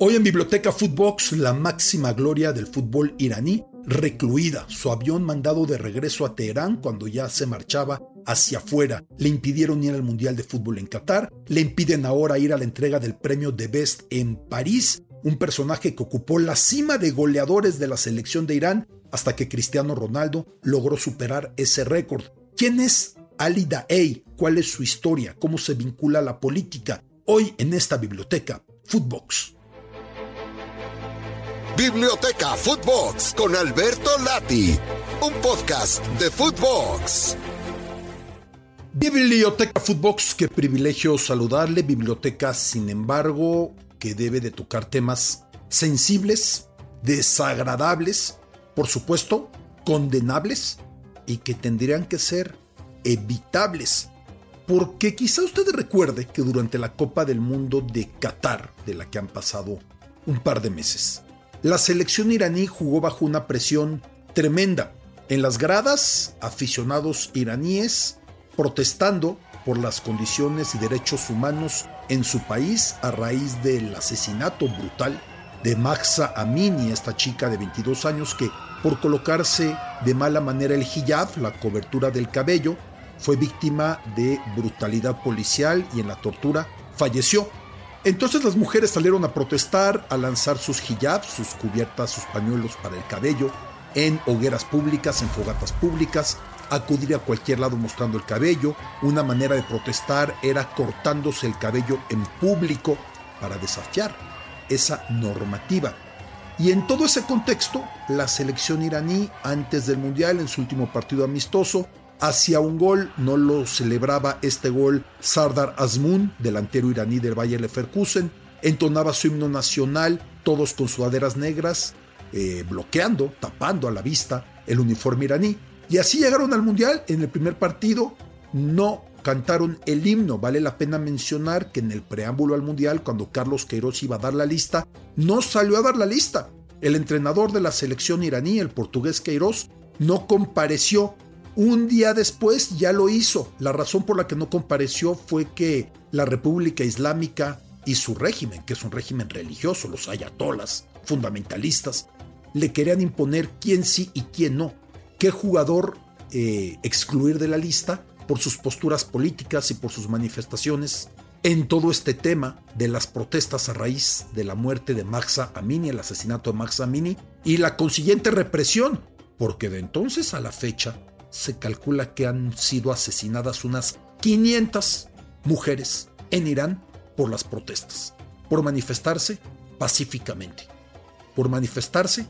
Hoy en Biblioteca Footbox, la máxima gloria del fútbol iraní, recluida, su avión mandado de regreso a Teherán cuando ya se marchaba hacia afuera, le impidieron ir al Mundial de Fútbol en Qatar, le impiden ahora ir a la entrega del premio de Best en París, un personaje que ocupó la cima de goleadores de la selección de Irán hasta que Cristiano Ronaldo logró superar ese récord. ¿Quién es Ali Daei? ¿Cuál es su historia? ¿Cómo se vincula a la política? Hoy en esta biblioteca, Footbox. Biblioteca Footbox con Alberto Lati, un podcast de Footbox. Biblioteca Footbox, qué privilegio saludarle. Biblioteca, sin embargo, que debe de tocar temas sensibles, desagradables, por supuesto, condenables y que tendrían que ser evitables. Porque quizá usted recuerde que durante la Copa del Mundo de Qatar, de la que han pasado un par de meses, la selección iraní jugó bajo una presión tremenda. En las gradas, aficionados iraníes protestando por las condiciones y derechos humanos en su país a raíz del asesinato brutal de Maxa Amini, esta chica de 22 años que por colocarse de mala manera el hijab, la cobertura del cabello, fue víctima de brutalidad policial y en la tortura falleció. Entonces las mujeres salieron a protestar, a lanzar sus hijabs, sus cubiertas, sus pañuelos para el cabello, en hogueras públicas, en fogatas públicas, acudir a cualquier lado mostrando el cabello. Una manera de protestar era cortándose el cabello en público para desafiar esa normativa. Y en todo ese contexto, la selección iraní, antes del Mundial, en su último partido amistoso, hacia un gol, no lo celebraba este gol Sardar Azmoun, delantero iraní del Bayer Leverkusen, entonaba su himno nacional, todos con sudaderas negras, eh, bloqueando, tapando a la vista el uniforme iraní. Y así llegaron al Mundial, en el primer partido no cantaron el himno. Vale la pena mencionar que en el preámbulo al Mundial, cuando Carlos Queiroz iba a dar la lista, no salió a dar la lista. El entrenador de la selección iraní, el portugués Queiroz, no compareció un día después ya lo hizo. La razón por la que no compareció fue que la República Islámica y su régimen, que es un régimen religioso, los ayatolas, fundamentalistas, le querían imponer quién sí y quién no, qué jugador eh, excluir de la lista por sus posturas políticas y por sus manifestaciones en todo este tema de las protestas a raíz de la muerte de Maxa Amini, el asesinato de Maxa Amini y la consiguiente represión, porque de entonces a la fecha se calcula que han sido asesinadas unas 500 mujeres en Irán por las protestas, por manifestarse pacíficamente, por manifestarse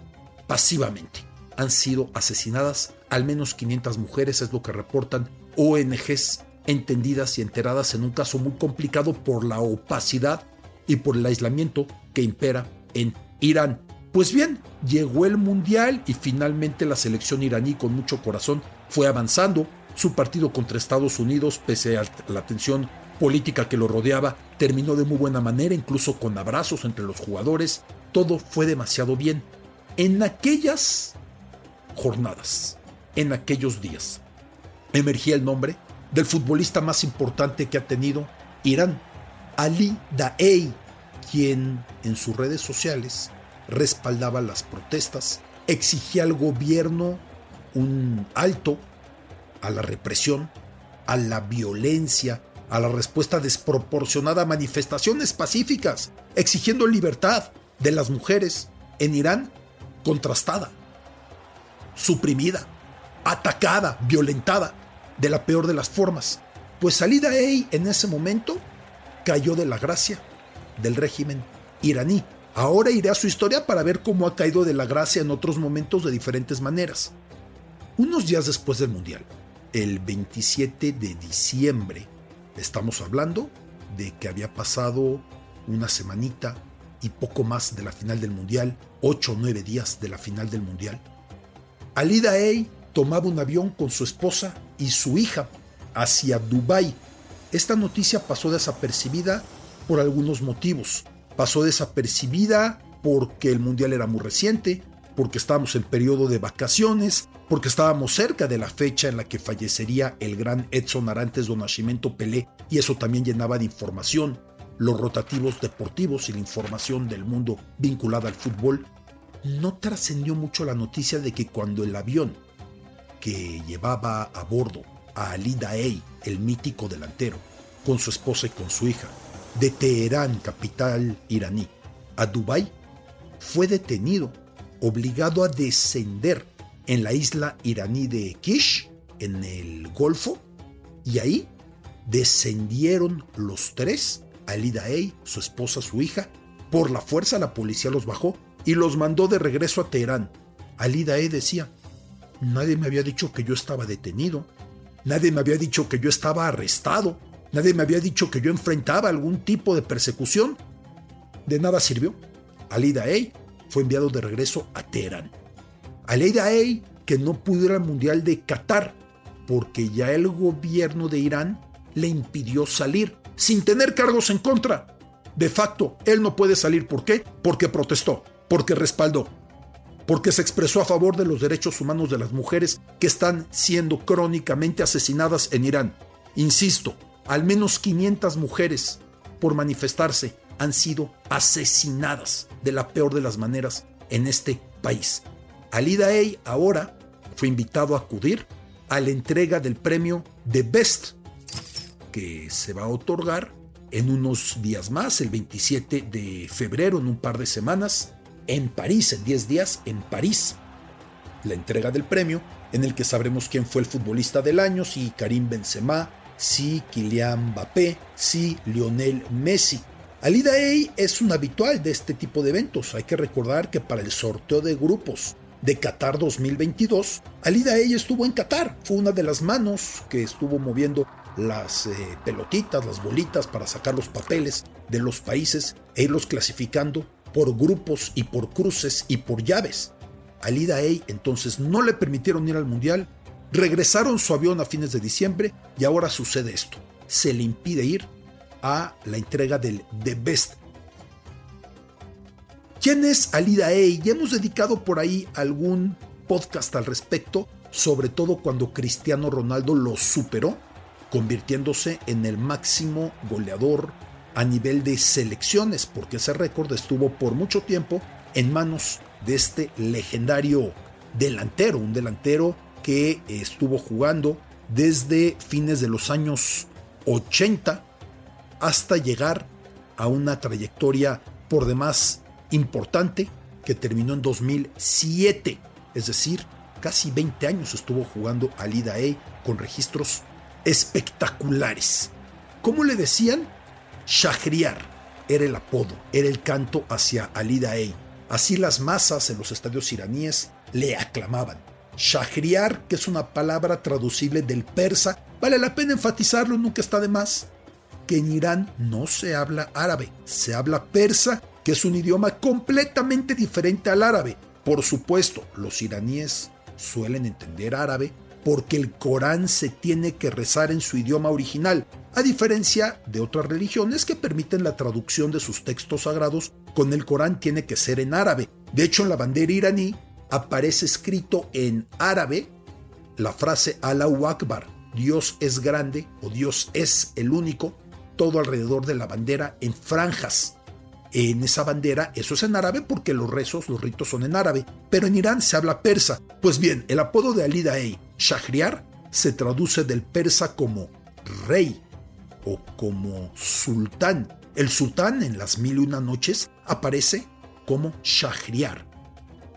pasivamente. Han sido asesinadas al menos 500 mujeres, es lo que reportan ONGs entendidas y enteradas en un caso muy complicado por la opacidad y por el aislamiento que impera en Irán. Pues bien, llegó el Mundial y finalmente la selección iraní con mucho corazón fue avanzando. Su partido contra Estados Unidos, pese a la tensión política que lo rodeaba, terminó de muy buena manera, incluso con abrazos entre los jugadores. Todo fue demasiado bien. En aquellas jornadas, en aquellos días, emergía el nombre del futbolista más importante que ha tenido Irán, Ali Daei, quien en sus redes sociales respaldaba las protestas, exigía al gobierno un alto a la represión, a la violencia, a la respuesta desproporcionada a manifestaciones pacíficas, exigiendo libertad de las mujeres en Irán, contrastada, suprimida, atacada, violentada, de la peor de las formas. Pues Salida Ey en ese momento cayó de la gracia del régimen iraní. Ahora iré a su historia para ver cómo ha caído de la gracia en otros momentos de diferentes maneras. Unos días después del Mundial, el 27 de diciembre, estamos hablando de que había pasado una semanita y poco más de la final del Mundial, ocho o nueve días de la final del Mundial. Alida Ey tomaba un avión con su esposa y su hija hacia Dubái. Esta noticia pasó desapercibida por algunos motivos. Pasó desapercibida porque el Mundial era muy reciente, porque estábamos en periodo de vacaciones, porque estábamos cerca de la fecha en la que fallecería el gran Edson Arantes do Nascimento Pelé, y eso también llenaba de información. los rotativos deportivos y la información del mundo vinculada al fútbol, no trascendió mucho la noticia de que cuando el avión que llevaba a bordo a Ali Daei, el mítico delantero, con su esposa y con su hija, de Teherán, capital iraní, a Dubái, fue detenido, obligado a descender en la isla iraní de Kish, en el Golfo, y ahí descendieron los tres, Ali Daei, su esposa, su hija, por la fuerza la policía los bajó y los mandó de regreso a Teherán. Ali Daei decía, nadie me había dicho que yo estaba detenido, nadie me había dicho que yo estaba arrestado, nadie me había dicho que yo enfrentaba algún tipo de persecución. De nada sirvió. Ali Daei fue enviado de regreso a Teherán. Ali Daei, que no pudo ir al Mundial de Qatar, porque ya el gobierno de Irán le impidió salir, sin tener cargos en contra. De facto, él no puede salir. ¿Por qué? Porque protestó, porque respaldó, porque se expresó a favor de los derechos humanos de las mujeres que están siendo crónicamente asesinadas en Irán. Insisto, al menos 500 mujeres por manifestarse han sido asesinadas de la peor de las maneras en este país. Ali Daei ahora fue invitado a acudir a la entrega del premio The Best, que se va a otorgar en unos días más, el 27 de febrero, en un par de semanas, en París, en 10 días, en París. La entrega del premio, en el que sabremos quién fue el futbolista del año, si Karim Benzema, si Kylian Mbappé, si Lionel Messi. Ali Daei es un habitual de este tipo de eventos. Hay que recordar que para el sorteo de grupos de Qatar 2022, Ali Daei estuvo en Qatar. Fue una de las manos que estuvo moviendo las eh, pelotitas, las bolitas para sacar los papeles de los países e irlos clasificando por grupos y por cruces y por llaves. Ali Daei entonces no le permitieron ir al Mundial, regresaron su avión a fines de diciembre y ahora sucede esto. Se le impide ir a la entrega del The Best. ¿Quién es Ali Daei? Ya hemos dedicado por ahí algún podcast al respecto, sobre todo cuando Cristiano Ronaldo lo superó, convirtiéndose en el máximo goleador a nivel de selecciones, porque ese récord estuvo por mucho tiempo en manos de este legendario delantero, un delantero que estuvo jugando desde fines de los años 80 hasta llegar a una trayectoria por demás importante que terminó en 2007, es decir, casi 20 años estuvo jugando al IDAE con registros espectaculares. ¿Cómo le decían? Shahriar era el apodo, era el canto hacia Ali Daei. Así las masas en los estadios iraníes le aclamaban. Shahriar, que es una palabra traducible del persa, vale la pena enfatizarlo, nunca está de más, que en Irán no se habla árabe, se habla persa, que es un idioma completamente diferente al árabe. Por supuesto, los iraníes suelen entender árabe porque el Corán se tiene que rezar en su idioma original, a diferencia de otras religiones que permiten la traducción de sus textos sagrados, con el Corán tiene que ser en árabe. De hecho, en la bandera iraní aparece escrito en árabe la frase Allahu Akbar, Dios es grande o Dios es el único, todo alrededor de la bandera en franjas. En esa bandera, eso es en árabe porque los rezos, los ritos son en árabe, pero en Irán se habla persa. Pues bien, el apodo de Ali Daei, Shahriar, se traduce del persa como rey o como sultán. El sultán en las mil y una noches aparece como Shahriar.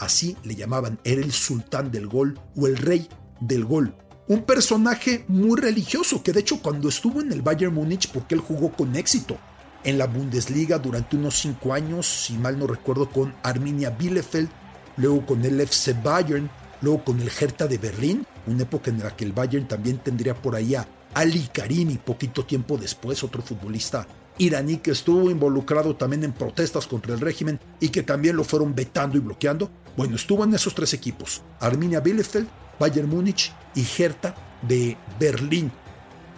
Así le llamaban, era el sultán del gol o el rey del gol. Un personaje muy religioso que de hecho cuando estuvo en el Bayern Múnich, porque él jugó con éxito en la Bundesliga durante unos cinco años, si mal no recuerdo, con Arminia Bielefeld, luego con el FC Bayern, luego con el Hertha de Berlín, una época en la que el Bayern también tendría por ahí a Ali Karimi, poquito tiempo después, otro futbolista iraní que estuvo involucrado también en protestas contra el régimen y que también lo fueron vetando y bloqueando. Bueno, estuvo en esos tres equipos, Arminia Bielefeld, Bayern Múnich y Hertha de Berlín.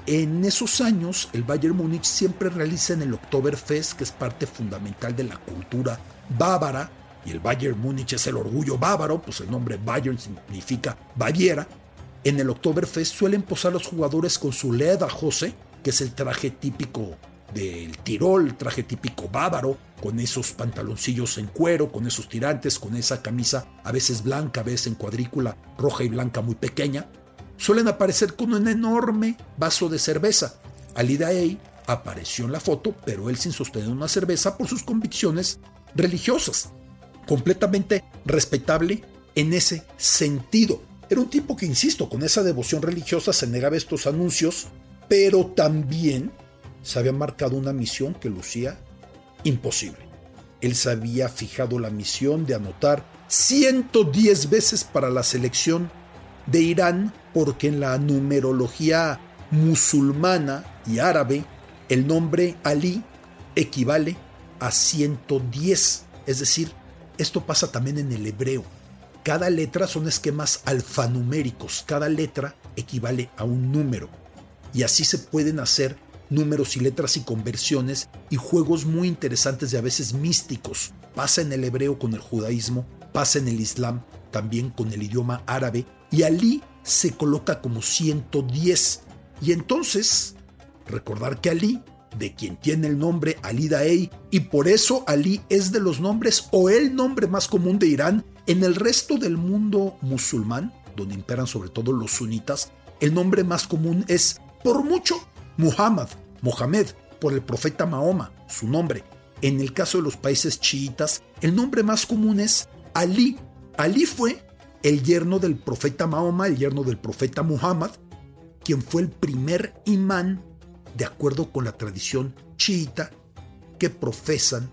En esos años, el Bayern Múnich siempre realiza en el Oktoberfest, que es parte fundamental de la cultura bávara, y el Bayern Múnich es el orgullo bávaro, pues el nombre Bayern significa Baviera, en el Oktoberfest suelen posar los jugadores con su Leda Jose, que es el traje típico del Tirol, traje típico bávaro, con esos pantaloncillos en cuero, con esos tirantes, con esa camisa a veces blanca, a veces en cuadrícula roja y blanca muy pequeña, suelen aparecer con un enorme vaso de cerveza. Ali Daei apareció en la foto, pero él sin sostener una cerveza por sus convicciones religiosas. Completamente respetable en ese sentido. Era un tipo que, insisto, con esa devoción religiosa se negaba estos anuncios, pero también se había marcado una misión que lucía imposible. Él se había fijado la misión de anotar 110 veces para la selección de Irán, porque en la numerología musulmana y árabe, el nombre Ali equivale a 110. Es decir, esto pasa también en el hebreo. Cada letra son esquemas alfanuméricos, cada letra equivale a un número. Y así se pueden hacer números y letras y conversiones y juegos muy interesantes y a veces místicos. Pasa en el hebreo con el judaísmo, pasa en el islam también con el idioma árabe y Ali se coloca como 110. Y entonces, recordar que Ali, de quien tiene el nombre Ali Daei, y por eso Ali es de los nombres o el nombre más común de Irán, en el resto del mundo musulmán, donde imperan sobre todo los sunitas, el nombre más común es, por mucho, Muhammad, Mohamed, por el profeta Mahoma, su nombre. En el caso de los países chiitas, el nombre más común es Ali. Ali fue el yerno del profeta Mahoma, el yerno del profeta Muhammad, quien fue el primer imán, de acuerdo con la tradición chiita, que profesan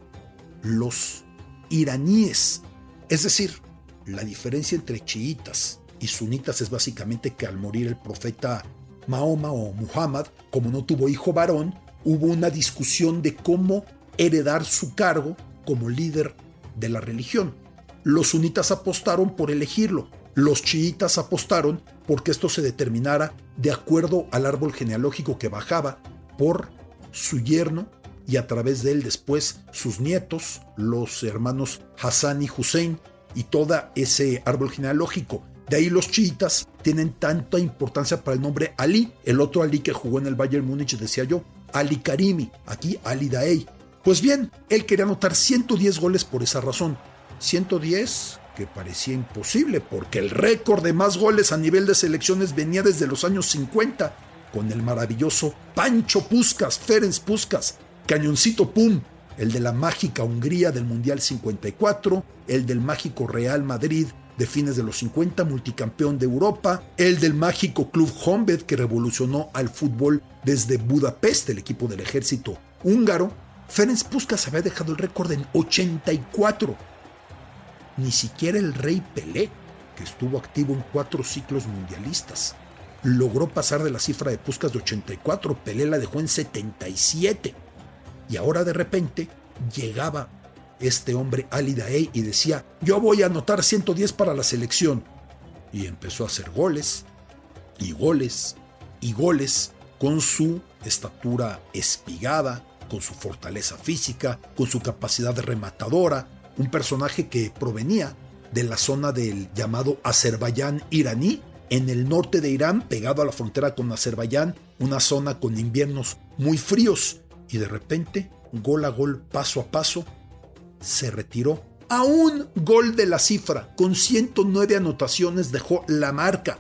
los iraníes es decir, la diferencia entre chiitas y sunitas es básicamente que al morir el profeta Mahoma o Muhammad, como no tuvo hijo varón, hubo una discusión de cómo heredar su cargo como líder de la religión. Los sunitas apostaron por elegirlo, los chiitas apostaron porque esto se determinara de acuerdo al árbol genealógico que bajaba por su yerno y a través de él después sus nietos, los hermanos Hassan y Hussein, y todo ese árbol genealógico. De ahí los chiitas tienen tanta importancia para el nombre Ali, el otro Ali que jugó en el Bayern Múnich, decía yo, Ali Karimi, aquí Ali Daei. Pues bien, él quería anotar 110 goles por esa razón. 110 que parecía imposible porque el récord de más goles a nivel de selecciones venía desde los años 50 con el maravilloso Pancho Puskas, Ferenc Puskas, Cañoncito Pum, el de la mágica Hungría del Mundial 54, el del mágico Real Madrid de fines de los 50, multicampeón de Europa, el del mágico Club Honved que revolucionó al fútbol desde Budapest, el equipo del ejército húngaro. Ferenc Puskas había dejado el récord en 84. Ni siquiera el rey Pelé, que estuvo activo en cuatro ciclos mundialistas, logró pasar de la cifra de Puskas de 84. Pelé la dejó en 77. Y ahora de repente llegaba este hombre Ali Daei y decía, yo voy a anotar 110 para la selección. Y empezó a hacer goles, y goles, y goles, con su estatura espigada, con su fortaleza física, con su capacidad rematadora, un personaje que provenía de la zona del llamado Azerbaiyán iraní, en el norte de Irán, pegado a la frontera con Azerbaiyán, una zona con inviernos muy fríos, y de repente, gol a gol, paso a paso, se retiró. A un gol de la cifra, con 109 anotaciones dejó la marca.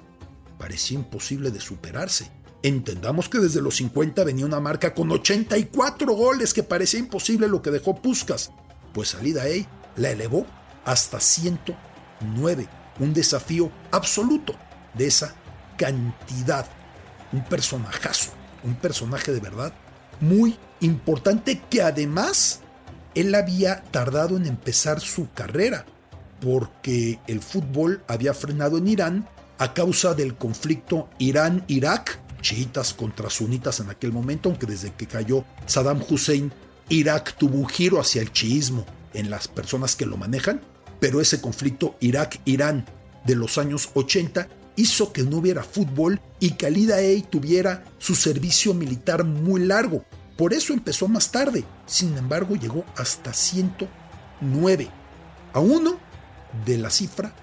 Parecía imposible de superarse. Entendamos que desde los 50 venía una marca con 84 goles que parecía imposible lo que dejó Puskas. Pues salida ahí la elevó hasta 109. Un desafío absoluto de esa cantidad. Un personajazo, un personaje de verdad muy importante que además él había tardado en empezar su carrera porque el fútbol había frenado en Irán a causa del conflicto Irán-Irak, chiitas contra sunitas en aquel momento, aunque desde que cayó Saddam Hussein, Irak tuvo un giro hacia el chiismo en las personas que lo manejan, pero ese conflicto Irak-Irán de los años 80 hizo que no hubiera fútbol y que tuviera su servicio militar muy largo. Por eso empezó más tarde. Sin embargo, llegó hasta 109, a uno de la cifra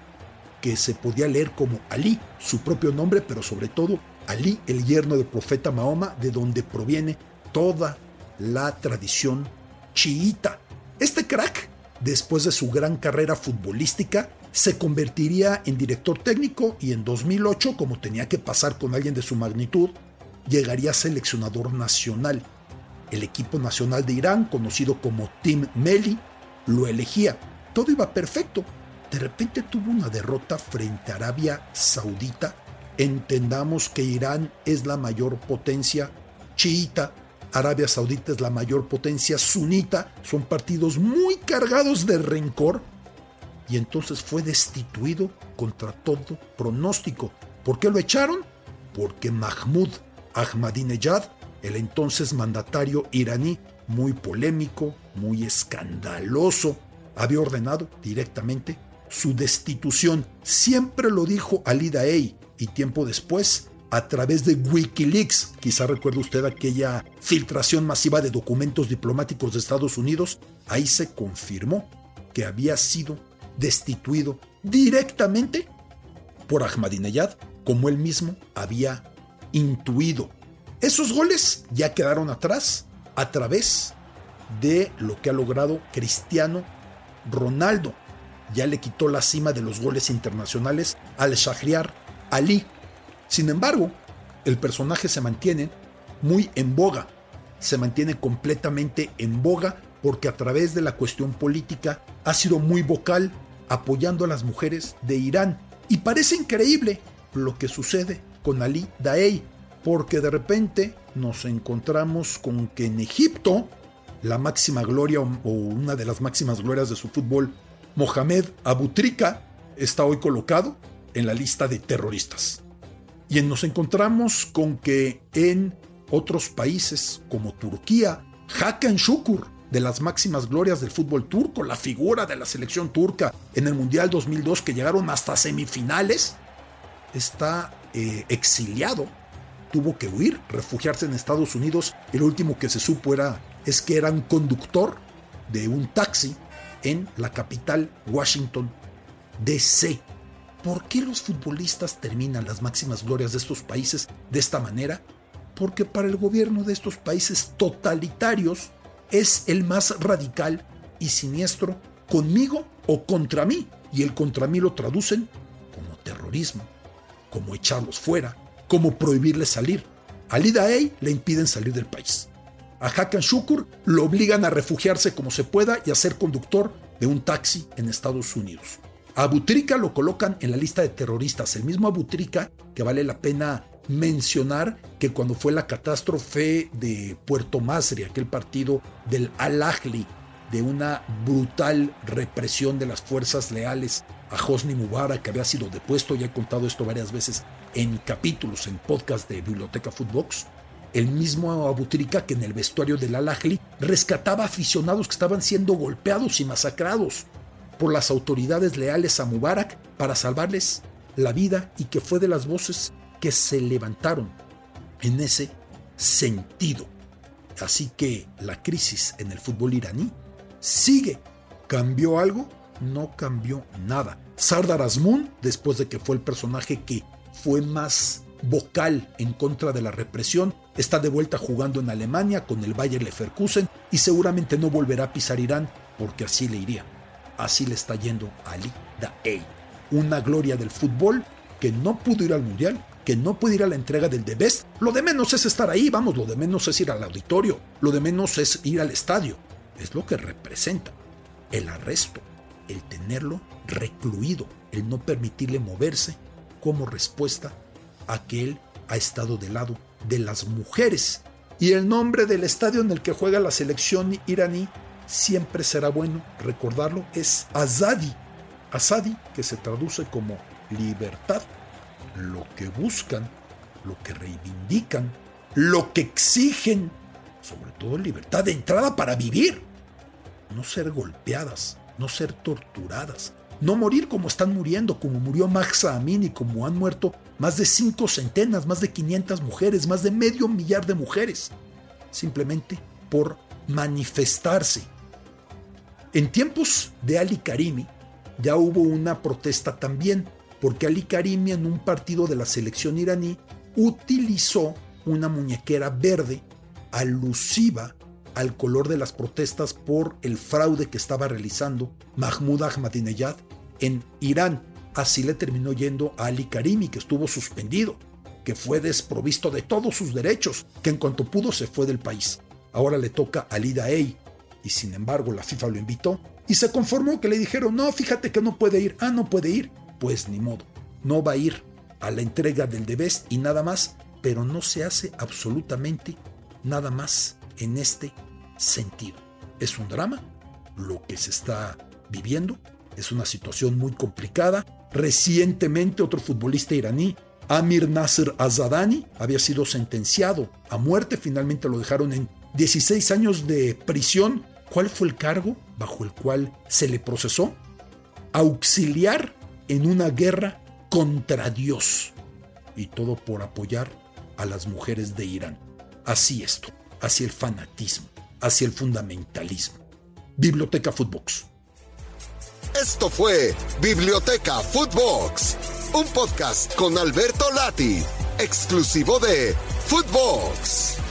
que se podía leer como Ali, su propio nombre, pero sobre todo Ali, el yerno del profeta Mahoma, de donde proviene toda la tradición chiita. Este crack, después de su gran carrera futbolística, se convertiría en director técnico y en 2008, como tenía que pasar con alguien de su magnitud, llegaría a seleccionador nacional. El equipo nacional de Irán, conocido como Team Meli, lo elegía. Todo iba perfecto. De repente tuvo una derrota frente a Arabia Saudita. Entendamos que Irán es la mayor potencia chiita, Arabia Saudita es la mayor potencia sunita, son partidos muy cargados de rencor y entonces fue destituido contra todo pronóstico. ¿Por qué lo echaron? Porque Mahmoud Ahmadinejad, el entonces mandatario iraní, muy polémico, muy escandaloso, había ordenado directamente su destitución. Siempre lo dijo Ali Daei y tiempo después, a través de Wikileaks, quizá recuerde usted aquella filtración masiva de documentos diplomáticos de Estados Unidos, ahí se confirmó que había sido destituido directamente por Ahmadinejad, como él mismo había intuido. Esos goles ya quedaron atrás a través de lo que ha logrado Cristiano Ronaldo. Ya le quitó la cima de los goles internacionales al Shahriar Ali. Sin embargo, el personaje se mantiene muy en boga, se mantiene completamente en boga porque a través de la cuestión política ha sido muy vocal apoyando a las mujeres de Irán. Y parece increíble lo que sucede con Ali Daei, porque de repente nos encontramos con que en Egipto, la máxima gloria o una de las máximas glorias de su fútbol, Mohamed Abutrika, está hoy colocado en la lista de terroristas. Y nos encontramos con que en otros países como Turquía, Hakan Shukur, de las máximas glorias del fútbol turco, la figura de la selección turca en el Mundial 2002 que llegaron hasta semifinales, está eh, exiliado, tuvo que huir, refugiarse en Estados Unidos lo último que se supo era es que era un conductor de un taxi en la capital Washington DC. ¿Por qué los futbolistas terminan las máximas glorias de estos países de esta manera? Porque para el gobierno de estos países totalitarios, es el más radical y siniestro conmigo o contra mí. Y el contra mí lo traducen como terrorismo, como echarlos fuera, como prohibirles salir. A Lidaei le impiden salir del país. A Hakan Shukur lo obligan a refugiarse como se pueda y a ser conductor de un taxi en Estados Unidos. A Abutrika lo colocan en la lista de terroristas, el mismo Abutrika que vale la pena mencionar que cuando fue la catástrofe de Puerto Masri, aquel partido del Al-Ahli, de una brutal represión de las fuerzas leales a Hosni Mubarak, que había sido depuesto, ya he contado esto varias veces en capítulos, en podcast de Biblioteca Footbox, el mismo Abutrika que en el vestuario del Al-Ahli rescataba aficionados que estaban siendo golpeados y masacrados por las autoridades leales a Mubarak para salvarles la vida y que fue de las voces que se levantaron en ese sentido. Así que la crisis en el fútbol iraní sigue. ¿Cambió algo? No cambió nada. Sardar Azmoun, después de que fue el personaje que fue más vocal en contra de la represión, está de vuelta jugando en Alemania con el Bayer Leverkusen y seguramente no volverá a pisar Irán porque así le iría. Así le está yendo a Ali Daei. Una gloria del fútbol que no pudo ir al Mundial que no puede ir a la entrega del The Best, lo de menos es estar ahí, vamos, lo de menos es ir al auditorio, lo de menos es ir al estadio. Es lo que representa el arresto, el tenerlo recluido, el no permitirle moverse como respuesta a que él ha estado del lado de las mujeres. Y el nombre del estadio en el que juega la selección iraní siempre será bueno recordarlo, es Azadi. Azadi, que se traduce como libertad lo que buscan, lo que reivindican, lo que exigen, sobre todo libertad de entrada para vivir, no ser golpeadas, no ser torturadas, no morir como están muriendo, como murió Maxa Amini, como han muerto más de cinco centenas, más de 500 mujeres, más de medio millar de mujeres, simplemente por manifestarse. En tiempos de Ali Karimi ya hubo una protesta también porque Ali Karimi en un partido de la selección iraní utilizó una muñequera verde alusiva al color de las protestas por el fraude que estaba realizando Mahmoud Ahmadinejad en Irán. Así le terminó yendo a Ali Karimi, que estuvo suspendido, que fue desprovisto de todos sus derechos, que en cuanto pudo se fue del país. Ahora le toca a Ali Daei, y sin embargo la FIFA lo invitó y se conformó que le dijeron, no, fíjate que no puede ir, ah, no puede ir, pues ni modo, no va a ir a la entrega del The y nada más, pero no se hace absolutamente nada más en este sentido. Es un drama lo que se está viviendo, es una situación muy complicada. Recientemente otro futbolista iraní, Amir Nasser Azadani, había sido sentenciado a muerte, finalmente lo dejaron en 16 años de prisión. ¿Cuál fue el cargo bajo el cual se le procesó? Auxiliar en una guerra contra Dios. Y todo por apoyar a las mujeres de Irán. Así esto, hacia el fanatismo, hacia el fundamentalismo. Biblioteca Footbox. Esto fue Biblioteca Footbox, un podcast con Alberto Lati, exclusivo de Footbox.